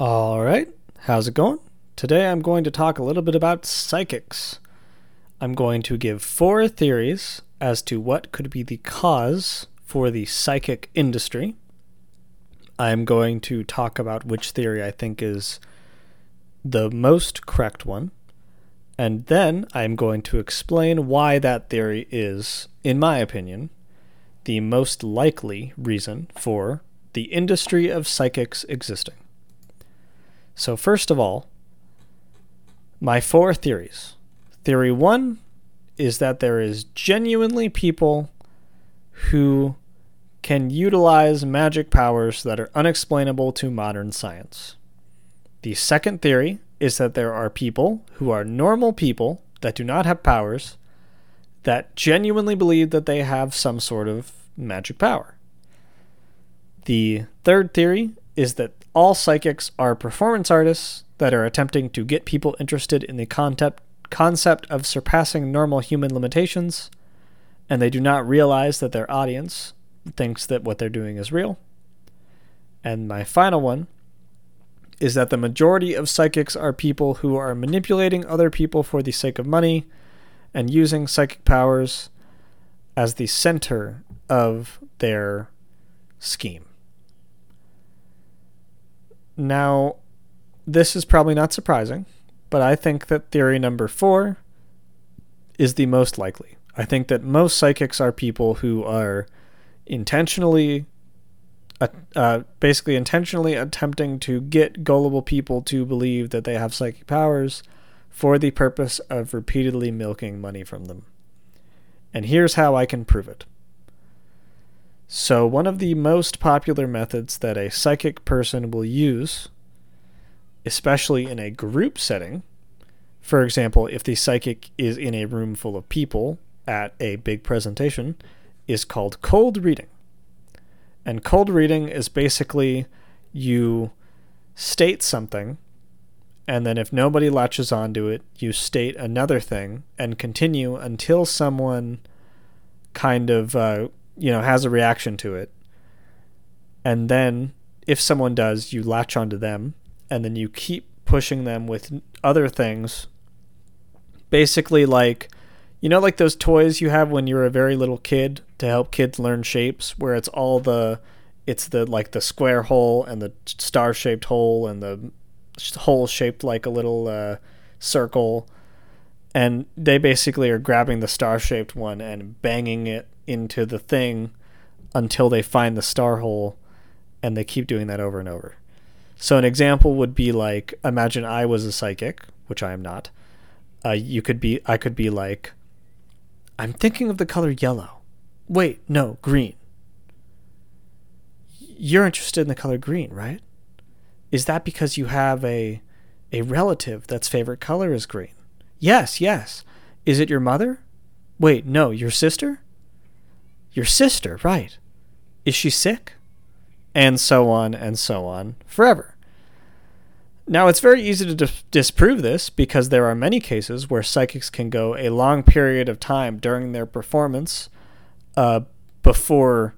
All right, how's it going? Today I'm going to talk a little bit about psychics. I'm going to give four theories as to what could be the cause for the psychic industry. I'm going to talk about which theory I think is the most correct one. And then I'm going to explain why that theory is, in my opinion, the most likely reason for the industry of psychics existing. So, first of all, my four theories. Theory one is that there is genuinely people who can utilize magic powers that are unexplainable to modern science. The second theory is that there are people who are normal people that do not have powers that genuinely believe that they have some sort of magic power. The third theory is that all psychics are performance artists that are attempting to get people interested in the concept concept of surpassing normal human limitations, and they do not realize that their audience thinks that what they're doing is real. And my final one is that the majority of psychics are people who are manipulating other people for the sake of money and using psychic powers as the center of their scheme. Now, this is probably not surprising, but I think that theory number four is the most likely. I think that most psychics are people who are intentionally, uh, uh, basically intentionally attempting to get gullible people to believe that they have psychic powers for the purpose of repeatedly milking money from them. And here's how I can prove it. So, one of the most popular methods that a psychic person will use, especially in a group setting, for example, if the psychic is in a room full of people at a big presentation, is called cold reading. And cold reading is basically you state something, and then if nobody latches onto it, you state another thing and continue until someone kind of uh, you know has a reaction to it. And then if someone does you latch onto them and then you keep pushing them with other things. Basically like you know like those toys you have when you're a very little kid to help kids learn shapes where it's all the it's the like the square hole and the star shaped hole and the hole shaped like a little uh, circle. And they basically are grabbing the star shaped one and banging it into the thing until they find the star hole and they keep doing that over and over. So an example would be like imagine I was a psychic, which I am not. Uh, you could be I could be like I'm thinking of the color yellow. Wait, no, green. You're interested in the color green, right? Is that because you have a a relative that's favorite color is green? Yes, yes. Is it your mother? Wait, no, your sister? Your sister, right. Is she sick? And so on and so on forever. Now, it's very easy to dis- disprove this because there are many cases where psychics can go a long period of time during their performance uh, before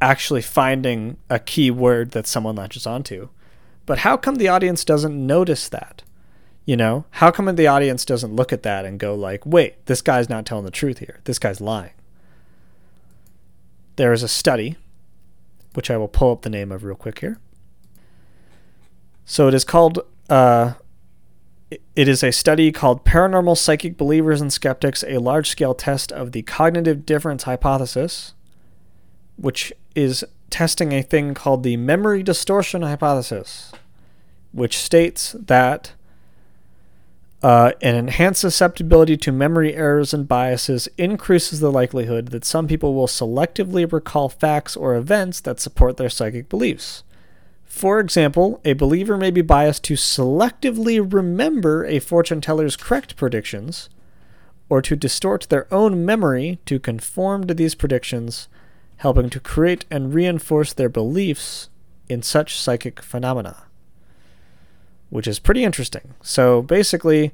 actually finding a key word that someone latches onto. But how come the audience doesn't notice that? You know, how come the audience doesn't look at that and go like, "Wait, this guy's not telling the truth here. This guy's lying." There is a study, which I will pull up the name of real quick here. So it is called. Uh, it is a study called Paranormal Psychic Believers and Skeptics, a large scale test of the cognitive difference hypothesis, which is testing a thing called the memory distortion hypothesis, which states that uh, an enhanced susceptibility to memory errors and biases increases the likelihood that some people will selectively recall facts or events that support their psychic beliefs. For example, a believer may be biased to selectively remember a fortune teller's correct predictions, or to distort their own memory to conform to these predictions, helping to create and reinforce their beliefs in such psychic phenomena which is pretty interesting. So basically,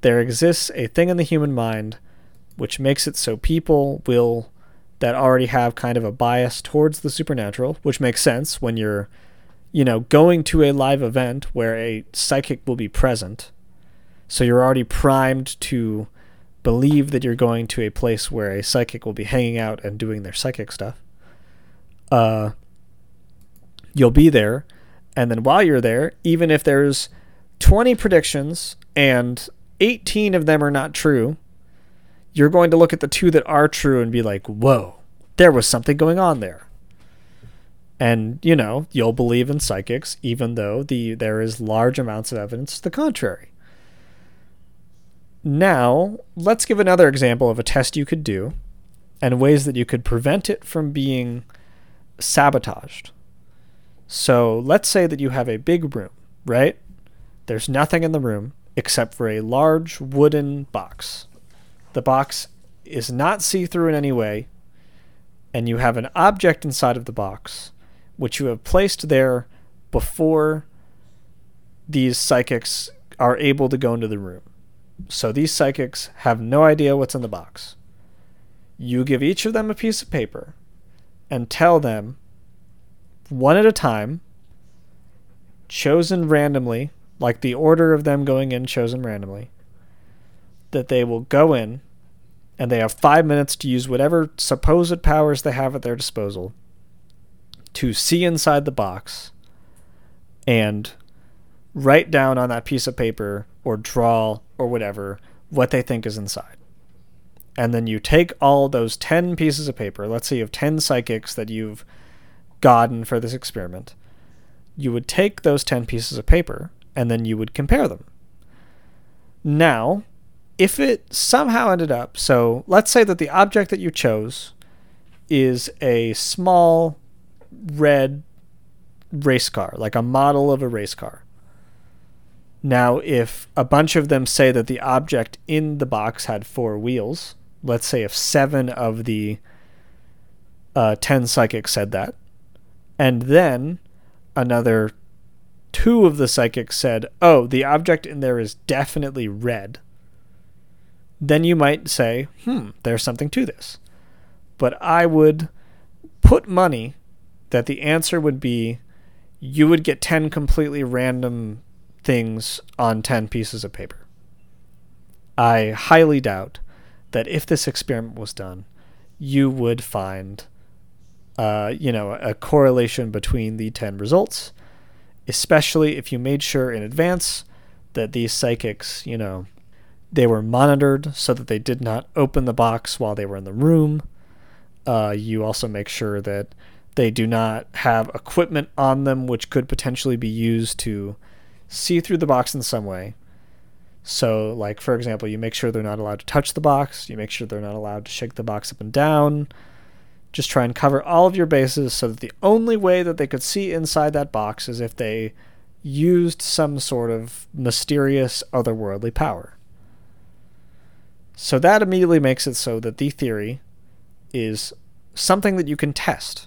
there exists a thing in the human mind which makes it so people will that already have kind of a bias towards the supernatural, which makes sense when you're you know, going to a live event where a psychic will be present. So you're already primed to believe that you're going to a place where a psychic will be hanging out and doing their psychic stuff. Uh, you'll be there, and then while you're there, even if there's 20 predictions and 18 of them are not true, you're going to look at the two that are true and be like, whoa, there was something going on there. And, you know, you'll believe in psychics even though the there is large amounts of evidence to the contrary. Now, let's give another example of a test you could do and ways that you could prevent it from being sabotaged. So, let's say that you have a big room, right? There's nothing in the room except for a large wooden box. The box is not see through in any way, and you have an object inside of the box which you have placed there before these psychics are able to go into the room. So these psychics have no idea what's in the box. You give each of them a piece of paper and tell them one at a time, chosen randomly, like the order of them going in chosen randomly, that they will go in and they have five minutes to use whatever supposed powers they have at their disposal to see inside the box and write down on that piece of paper or draw or whatever what they think is inside. And then you take all those 10 pieces of paper, let's say you have 10 psychics that you've gotten for this experiment. You would take those 10 pieces of paper and then you would compare them. Now, if it somehow ended up, so let's say that the object that you chose is a small red race car, like a model of a race car. Now, if a bunch of them say that the object in the box had four wheels, let's say if seven of the uh, 10 psychics said that, and then another two of the psychics said, oh, the object in there is definitely red, then you might say, hmm, there's something to this. But I would put money that the answer would be you would get 10 completely random things on 10 pieces of paper. I highly doubt that if this experiment was done, you would find, uh, you know, a correlation between the 10 results, especially if you made sure in advance that these psychics, you know, they were monitored so that they did not open the box while they were in the room. Uh, you also make sure that they do not have equipment on them which could potentially be used to see through the box in some way. So, like, for example, you make sure they're not allowed to touch the box, you make sure they're not allowed to shake the box up and down. Just try and cover all of your bases so that the only way that they could see inside that box is if they used some sort of mysterious otherworldly power. So that immediately makes it so that the theory is something that you can test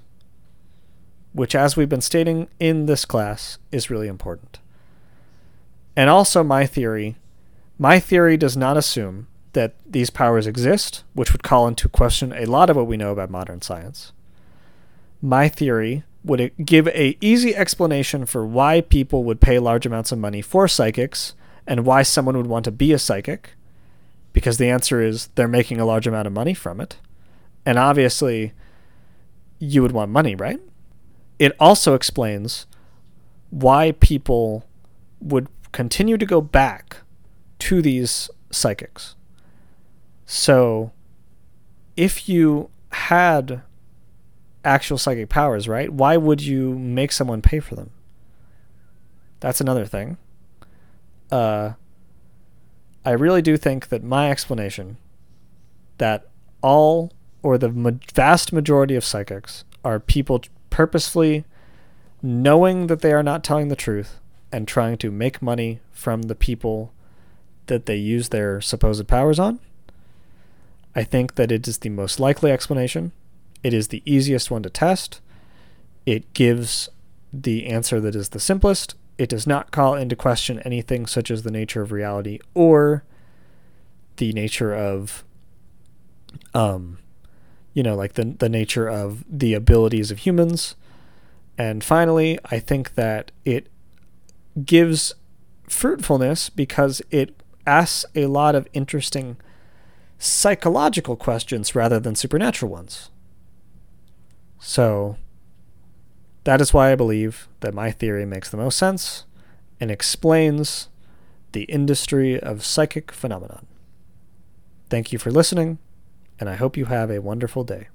which, as we've been stating in this class, is really important. And also, my theory my theory does not assume that these powers exist, which would call into question a lot of what we know about modern science. My theory would give a easy explanation for why people would pay large amounts of money for psychics and why someone would want to be a psychic because the answer is they're making a large amount of money from it. And obviously you would want money, right? it also explains why people would continue to go back to these psychics. So, if you had actual psychic powers, right? Why would you make someone pay for them? That's another thing. Uh, I really do think that my explanation that all or the ma- vast majority of psychics are people purposefully knowing that they are not telling the truth and trying to make money from the people that they use their supposed powers on. I think that it is the most likely explanation. It is the easiest one to test. It gives the answer that is the simplest. It does not call into question anything such as the nature of reality or the nature of um you know, like the the nature of the abilities of humans. And finally, I think that it gives fruitfulness because it asks a lot of interesting psychological questions rather than supernatural ones. So, that is why I believe that my theory makes the most sense and explains the industry of psychic phenomenon. Thank you for listening, and I hope you have a wonderful day.